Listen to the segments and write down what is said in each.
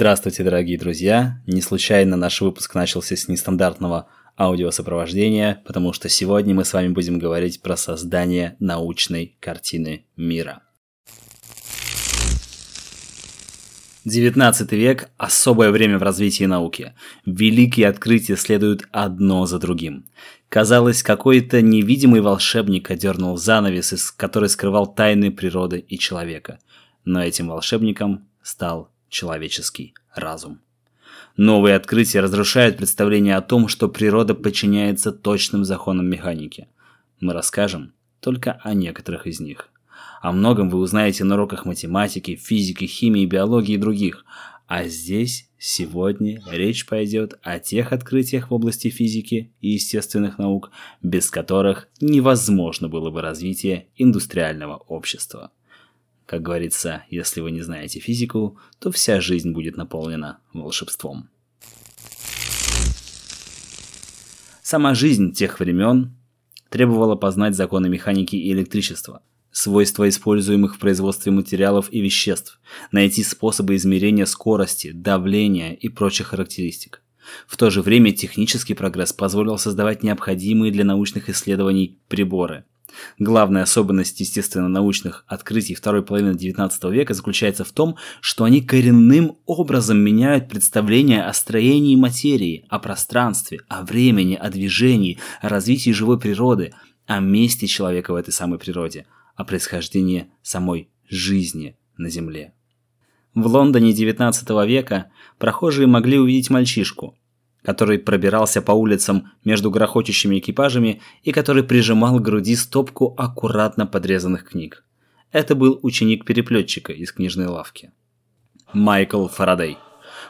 Здравствуйте, дорогие друзья! Не случайно наш выпуск начался с нестандартного аудиосопровождения, потому что сегодня мы с вами будем говорить про создание научной картины мира. 19 век – особое время в развитии науки. Великие открытия следуют одно за другим. Казалось, какой-то невидимый волшебник одернул занавес, из который скрывал тайны природы и человека. Но этим волшебником стал человеческий разум. Новые открытия разрушают представление о том, что природа подчиняется точным законам механики. Мы расскажем только о некоторых из них. О многом вы узнаете на уроках математики, физики, химии, биологии и других. А здесь сегодня речь пойдет о тех открытиях в области физики и естественных наук, без которых невозможно было бы развитие индустриального общества. Как говорится, если вы не знаете физику, то вся жизнь будет наполнена волшебством. Сама жизнь тех времен требовала познать законы механики и электричества, свойства используемых в производстве материалов и веществ, найти способы измерения скорости, давления и прочих характеристик. В то же время технический прогресс позволил создавать необходимые для научных исследований приборы – Главная особенность естественно-научных открытий второй половины XIX века заключается в том, что они коренным образом меняют представление о строении материи, о пространстве, о времени, о движении, о развитии живой природы, о месте человека в этой самой природе, о происхождении самой жизни на Земле. В Лондоне XIX века прохожие могли увидеть мальчишку, который пробирался по улицам между грохочущими экипажами и который прижимал к груди стопку аккуратно подрезанных книг. Это был ученик переплетчика из книжной лавки. Майкл Фарадей,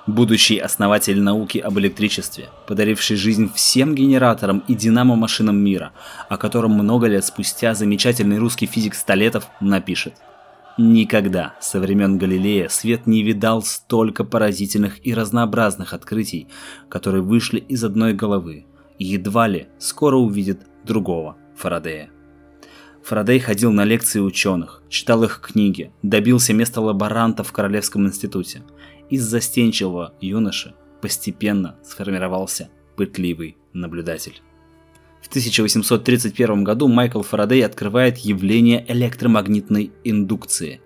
будущий основатель науки об электричестве, подаривший жизнь всем генераторам и динамо-машинам мира, о котором много лет спустя замечательный русский физик Столетов напишет – Никогда со времен Галилея свет не видал столько поразительных и разнообразных открытий, которые вышли из одной головы, и едва ли скоро увидит другого Фарадея. Фарадей ходил на лекции ученых, читал их книги, добился места лаборанта в Королевском институте. Из застенчивого юноши постепенно сформировался пытливый наблюдатель. В 1831 году Майкл Фарадей открывает явление электромагнитной индукции.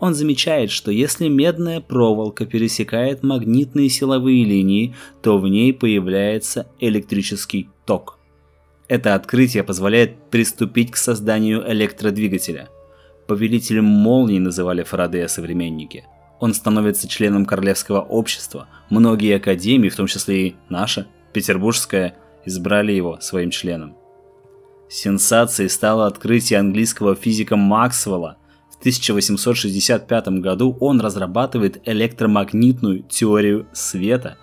Он замечает, что если медная проволока пересекает магнитные силовые линии, то в ней появляется электрический ток. Это открытие позволяет приступить к созданию электродвигателя. Повелителем молний называли Фарадея современники. Он становится членом Королевского общества. Многие академии, в том числе и наша, Петербургская, избрали его своим членом. Сенсацией стало открытие английского физика Максвелла. В 1865 году он разрабатывает электромагнитную теорию света,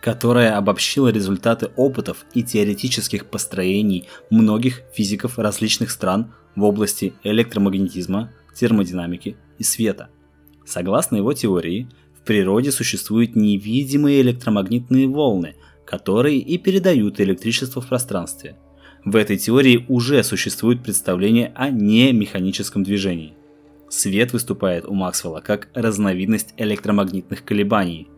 которая обобщила результаты опытов и теоретических построений многих физиков различных стран в области электромагнетизма, термодинамики и света. Согласно его теории, в природе существуют невидимые электромагнитные волны – которые и передают электричество в пространстве. В этой теории уже существует представление о немеханическом движении. Свет выступает у Максвелла как разновидность электромагнитных колебаний.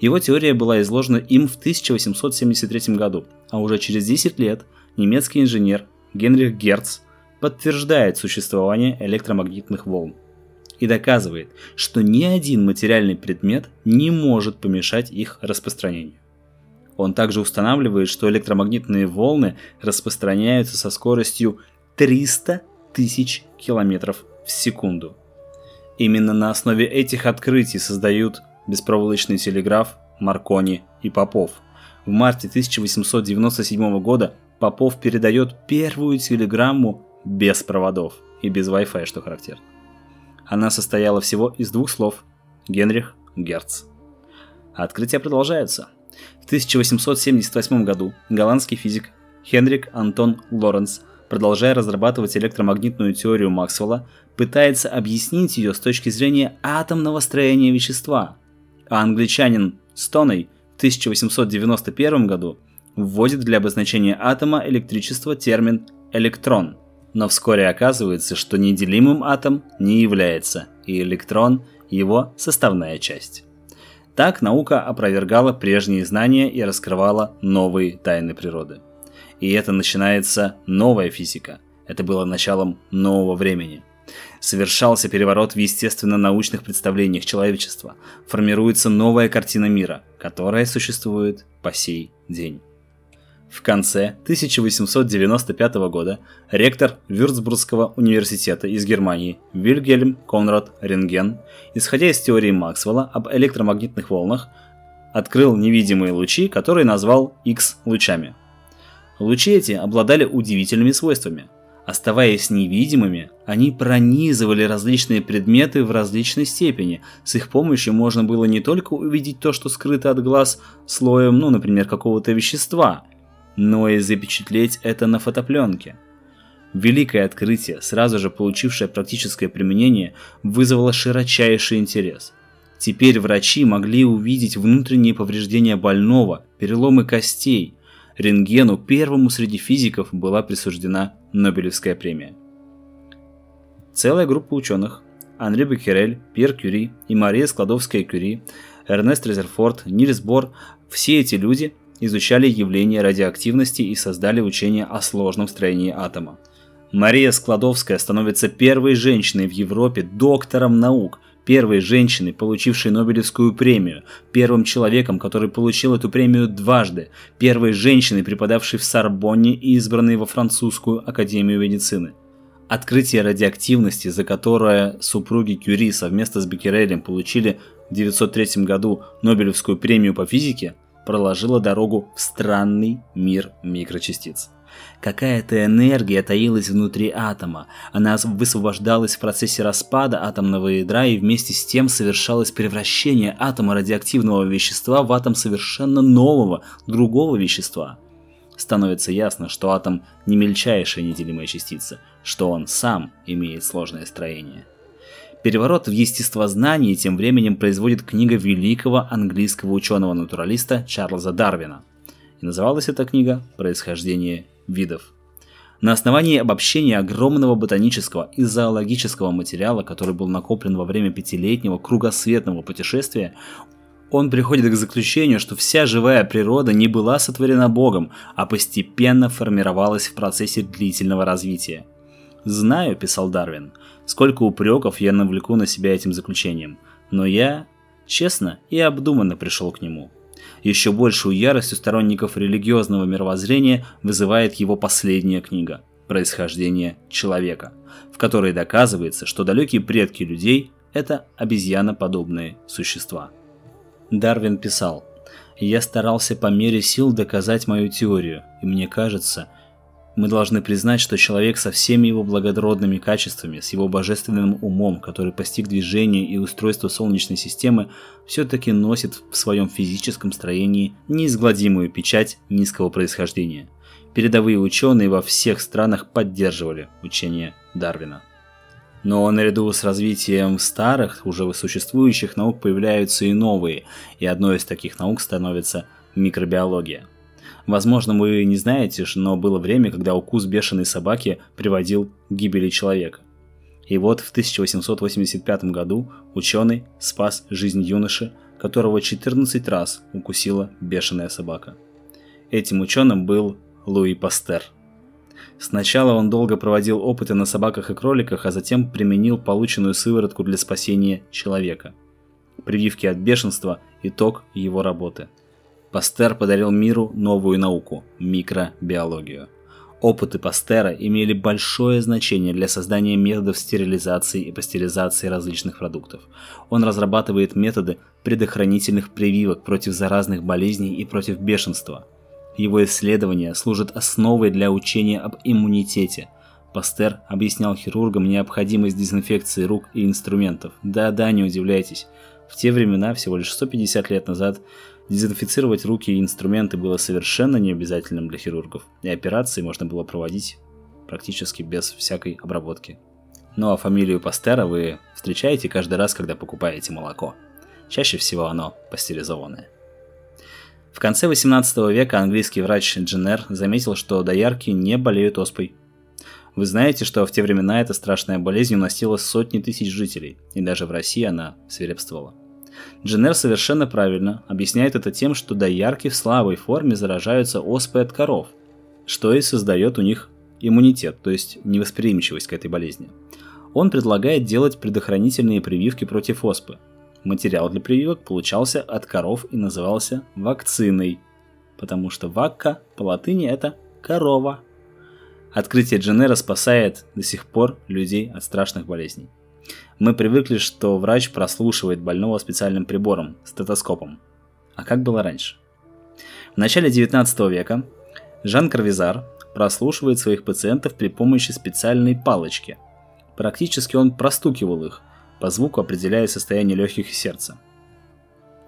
Его теория была изложена им в 1873 году, а уже через 10 лет немецкий инженер Генрих Герц подтверждает существование электромагнитных волн и доказывает, что ни один материальный предмет не может помешать их распространению. Он также устанавливает, что электромагнитные волны распространяются со скоростью 300 тысяч километров в секунду. Именно на основе этих открытий создают беспроволочный телеграф Маркони и Попов. В марте 1897 года Попов передает первую телеграмму без проводов и без Wi-Fi, что характерно. Она состояла всего из двух слов Генрих Герц. Открытия продолжаются – в 1878 году голландский физик Хенрик Антон Лоренс, продолжая разрабатывать электромагнитную теорию Максвелла, пытается объяснить ее с точки зрения атомного строения вещества. А англичанин Стоней в 1891 году вводит для обозначения атома электричества термин «электрон», но вскоре оказывается, что неделимым атом не является, и электрон – его составная часть. Так наука опровергала прежние знания и раскрывала новые тайны природы. И это начинается новая физика. Это было началом нового времени. Совершался переворот в естественно-научных представлениях человечества. Формируется новая картина мира, которая существует по сей день. В конце 1895 года ректор Вюрцбургского университета из Германии Вильгельм Конрад Рентген, исходя из теории Максвелла об электромагнитных волнах, открыл невидимые лучи, которые назвал X-лучами. Лучи эти обладали удивительными свойствами. Оставаясь невидимыми, они пронизывали различные предметы в различной степени. С их помощью можно было не только увидеть то, что скрыто от глаз слоем, ну, например, какого-то вещества – но и запечатлеть это на фотопленке. Великое открытие, сразу же получившее практическое применение, вызвало широчайший интерес. Теперь врачи могли увидеть внутренние повреждения больного, переломы костей. Рентгену, первому среди физиков, была присуждена Нобелевская премия. Целая группа ученых – Анри Беккерель, Пьер Кюри и Мария Складовская-Кюри, Эрнест Резерфорд, Нильс Бор – все эти люди изучали явление радиоактивности и создали учение о сложном строении атома. Мария Складовская становится первой женщиной в Европе доктором наук, первой женщиной, получившей Нобелевскую премию, первым человеком, который получил эту премию дважды, первой женщиной, преподавшей в Сорбонне и избранной во французскую академию медицины. Открытие радиоактивности, за которое супруги Кюри совместно с Беккерелем получили в 1903 году Нобелевскую премию по физике, проложила дорогу в странный мир микрочастиц. Какая-то энергия таилась внутри атома. Она высвобождалась в процессе распада атомного ядра и вместе с тем совершалось превращение атома радиоактивного вещества в атом совершенно нового, другого вещества. Становится ясно, что атом не мельчайшая неделимая частица, что он сам имеет сложное строение. Переворот в естествознании тем временем производит книга великого английского ученого-натуралиста Чарльза Дарвина. И называлась эта книга «Происхождение видов». На основании обобщения огромного ботанического и зоологического материала, который был накоплен во время пятилетнего кругосветного путешествия, он приходит к заключению, что вся живая природа не была сотворена Богом, а постепенно формировалась в процессе длительного развития. «Знаю», – писал Дарвин, Сколько упреков я навлеку на себя этим заключением. Но я, честно и обдуманно пришел к нему. Еще большую ярость у сторонников религиозного мировоззрения вызывает его последняя книга «Происхождение человека», в которой доказывается, что далекие предки людей – это обезьяноподобные существа. Дарвин писал, «Я старался по мере сил доказать мою теорию, и мне кажется – мы должны признать, что человек со всеми его благородными качествами, с его божественным умом, который постиг движение и устройство Солнечной системы, все-таки носит в своем физическом строении неизгладимую печать низкого происхождения. Передовые ученые во всех странах поддерживали учение Дарвина. Но наряду с развитием старых, уже существующих наук появляются и новые, и одной из таких наук становится микробиология. Возможно, вы не знаете, но было время, когда укус бешеной собаки приводил к гибели человека. И вот в 1885 году ученый спас жизнь юноши, которого 14 раз укусила бешеная собака. Этим ученым был Луи Пастер. Сначала он долго проводил опыты на собаках и кроликах, а затем применил полученную сыворотку для спасения человека. Прививки от бешенства – итог его работы – Пастер подарил миру новую науку – микробиологию. Опыты Пастера имели большое значение для создания методов стерилизации и пастеризации различных продуктов. Он разрабатывает методы предохранительных прививок против заразных болезней и против бешенства. Его исследования служат основой для учения об иммунитете. Пастер объяснял хирургам необходимость дезинфекции рук и инструментов. Да-да, не удивляйтесь. В те времена, всего лишь 150 лет назад, Дезинфицировать руки и инструменты было совершенно необязательным для хирургов, и операции можно было проводить практически без всякой обработки. Ну а фамилию Пастера вы встречаете каждый раз, когда покупаете молоко. Чаще всего оно пастеризованное. В конце 18 века английский врач Дженнер заметил, что доярки не болеют оспой. Вы знаете, что в те времена эта страшная болезнь уносила сотни тысяч жителей, и даже в России она свирепствовала. Дженнер совершенно правильно объясняет это тем, что доярки в слабой форме заражаются оспой от коров, что и создает у них иммунитет, то есть невосприимчивость к этой болезни. Он предлагает делать предохранительные прививки против оспы. Материал для прививок получался от коров и назывался вакциной, потому что вакка по латыни это корова. Открытие Дженнера спасает до сих пор людей от страшных болезней. Мы привыкли, что врач прослушивает больного специальным прибором – стетоскопом. А как было раньше? В начале 19 века Жан Карвизар прослушивает своих пациентов при помощи специальной палочки. Практически он простукивал их, по звуку определяя состояние легких и сердца.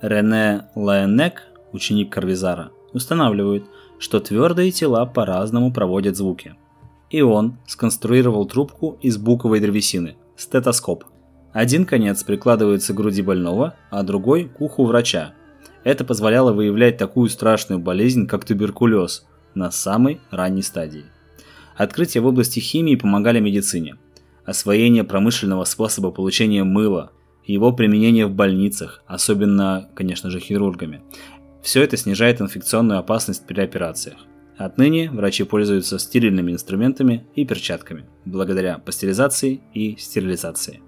Рене Лаенек, ученик Карвизара, устанавливает, что твердые тела по-разному проводят звуки. И он сконструировал трубку из буковой древесины – стетоскоп. Один конец прикладывается к груди больного, а другой – к уху врача. Это позволяло выявлять такую страшную болезнь, как туберкулез, на самой ранней стадии. Открытия в области химии помогали медицине. Освоение промышленного способа получения мыла, его применение в больницах, особенно, конечно же, хирургами. Все это снижает инфекционную опасность при операциях. Отныне врачи пользуются стерильными инструментами и перчатками, благодаря пастеризации и стерилизации.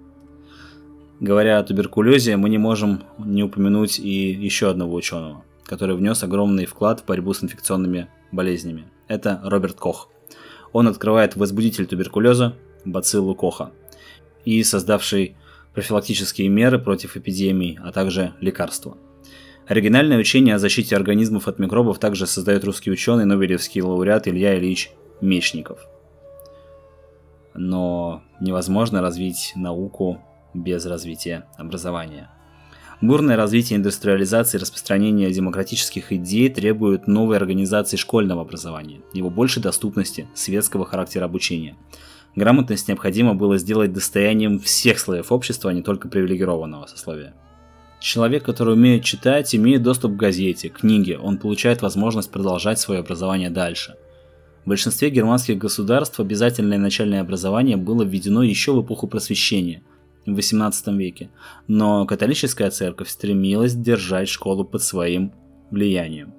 Говоря о туберкулезе, мы не можем не упомянуть и еще одного ученого, который внес огромный вклад в борьбу с инфекционными болезнями. Это Роберт Кох. Он открывает возбудитель туберкулеза, бациллу Коха, и создавший профилактические меры против эпидемий, а также лекарства. Оригинальное учение о защите организмов от микробов также создает русский ученый, нобелевский лауреат Илья Ильич Мечников. Но невозможно развить науку без развития образования – Бурное развитие индустриализации и распространение демократических идей требует новой организации школьного образования, его большей доступности, светского характера обучения. Грамотность необходимо было сделать достоянием всех слоев общества, а не только привилегированного сословия. Человек, который умеет читать, имеет доступ к газете, книге, он получает возможность продолжать свое образование дальше. В большинстве германских государств обязательное начальное образование было введено еще в эпоху просвещения – в XVIII веке, но католическая церковь стремилась держать школу под своим влиянием.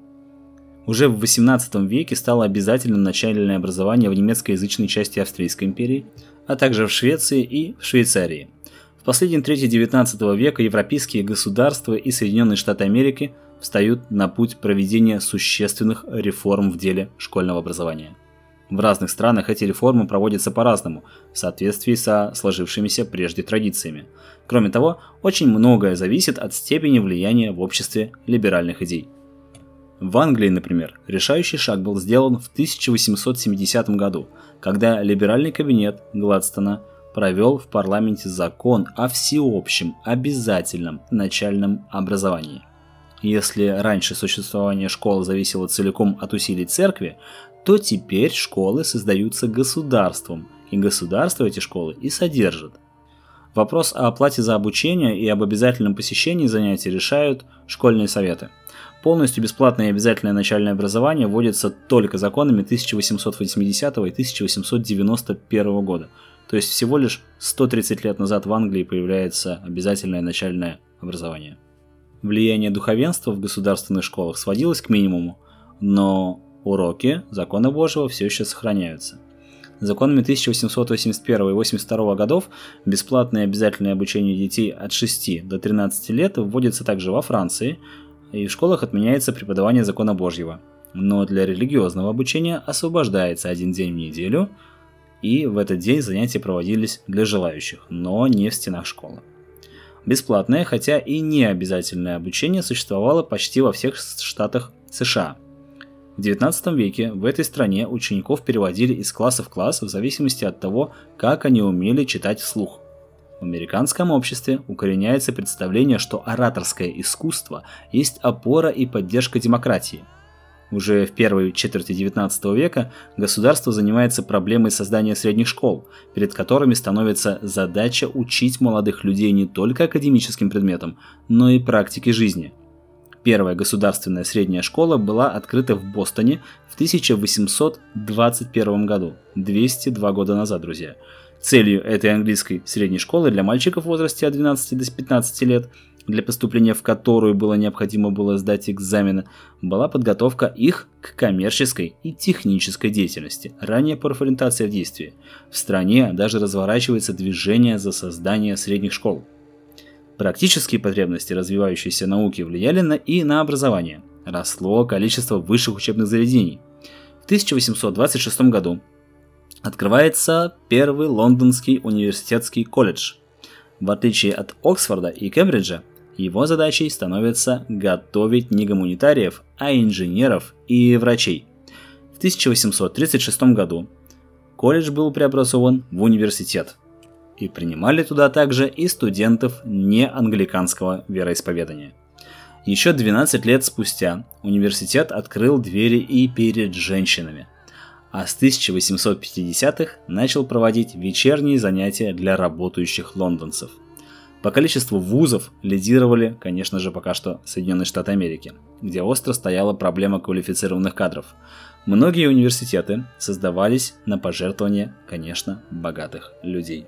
Уже в XVIII веке стало обязательным начальное образование в немецкоязычной части Австрийской империи, а также в Швеции и в Швейцарии. Последней трети XIX века европейские государства и Соединенные Штаты Америки встают на путь проведения существенных реформ в деле школьного образования. В разных странах эти реформы проводятся по-разному, в соответствии со сложившимися прежде традициями. Кроме того, очень многое зависит от степени влияния в обществе либеральных идей. В Англии, например, решающий шаг был сделан в 1870 году, когда либеральный кабинет Гладстона провел в парламенте закон о всеобщем обязательном начальном образовании. Если раньше существование школ зависело целиком от усилий церкви, то теперь школы создаются государством, и государство эти школы и содержит. Вопрос о оплате за обучение и об обязательном посещении занятий решают школьные советы. Полностью бесплатное и обязательное начальное образование вводится только законами 1880 и 1891 года. То есть всего лишь 130 лет назад в Англии появляется обязательное начальное образование. Влияние духовенства в государственных школах сводилось к минимуму, но уроки закона Божьего все еще сохраняются. Законами 1881 и 82 годов бесплатное обязательное обучение детей от 6 до 13 лет вводится также во Франции, и в школах отменяется преподавание закона Божьего. Но для религиозного обучения освобождается один день в неделю, и в этот день занятия проводились для желающих, но не в стенах школы. Бесплатное, хотя и не обязательное обучение существовало почти во всех штатах США – в XIX веке в этой стране учеников переводили из класса в класс в зависимости от того, как они умели читать вслух. В американском обществе укореняется представление, что ораторское искусство есть опора и поддержка демократии. Уже в первой четверти XIX века государство занимается проблемой создания средних школ, перед которыми становится задача учить молодых людей не только академическим предметам, но и практике жизни – Первая государственная средняя школа была открыта в Бостоне в 1821 году, 202 года назад, друзья. Целью этой английской средней школы для мальчиков в возрасте от 12 до 15 лет для поступления в которую было необходимо было сдать экзамены, была подготовка их к коммерческой и технической деятельности, ранее профориентация в действии. В стране даже разворачивается движение за создание средних школ. Практические потребности развивающейся науки влияли на и на образование. Росло количество высших учебных заведений. В 1826 году открывается первый лондонский университетский колледж. В отличие от Оксфорда и Кембриджа, его задачей становится готовить не гуманитариев, а инженеров и врачей. В 1836 году колледж был преобразован в университет, и принимали туда также и студентов не англиканского вероисповедания. Еще 12 лет спустя университет открыл двери и перед женщинами, а с 1850-х начал проводить вечерние занятия для работающих лондонцев – по количеству вузов лидировали, конечно же, пока что Соединенные Штаты Америки, где остро стояла проблема квалифицированных кадров. Многие университеты создавались на пожертвования, конечно, богатых людей.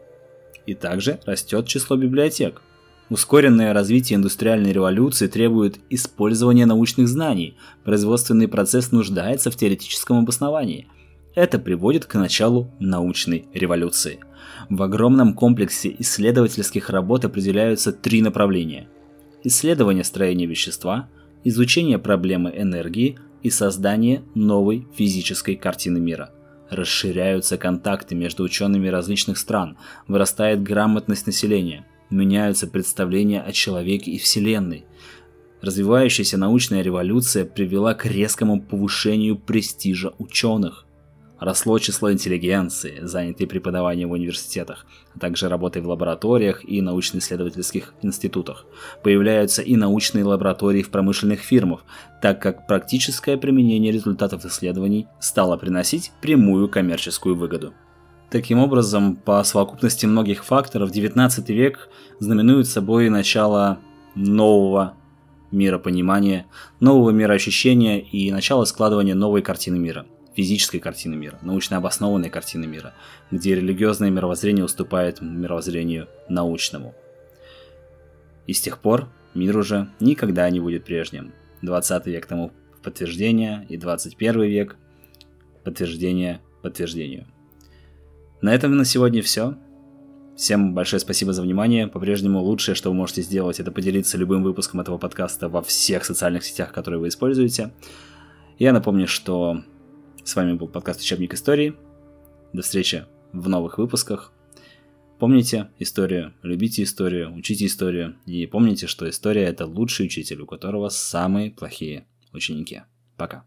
И также растет число библиотек. Ускоренное развитие индустриальной революции требует использования научных знаний, производственный процесс нуждается в теоретическом обосновании. Это приводит к началу научной революции – в огромном комплексе исследовательских работ определяются три направления. Исследование строения вещества, изучение проблемы энергии и создание новой физической картины мира. Расширяются контакты между учеными различных стран, вырастает грамотность населения, меняются представления о человеке и Вселенной. Развивающаяся научная революция привела к резкому повышению престижа ученых росло число интеллигенции, занятой преподаванием в университетах, а также работой в лабораториях и научно-исследовательских институтах. Появляются и научные лаборатории в промышленных фирмах, так как практическое применение результатов исследований стало приносить прямую коммерческую выгоду. Таким образом, по совокупности многих факторов, XIX век знаменует собой начало нового миропонимания, нового мироощущения и начало складывания новой картины мира – физической картины мира, научно обоснованной картины мира, где религиозное мировоззрение уступает мировоззрению научному. И с тех пор мир уже никогда не будет прежним. 20 век тому подтверждение и 21 век подтверждение подтверждению. На этом на сегодня все. Всем большое спасибо за внимание. По-прежнему лучшее, что вы можете сделать, это поделиться любым выпуском этого подкаста во всех социальных сетях, которые вы используете. Я напомню, что с вами был подкаст «Учебник истории». До встречи в новых выпусках. Помните историю, любите историю, учите историю. И помните, что история – это лучший учитель, у которого самые плохие ученики. Пока.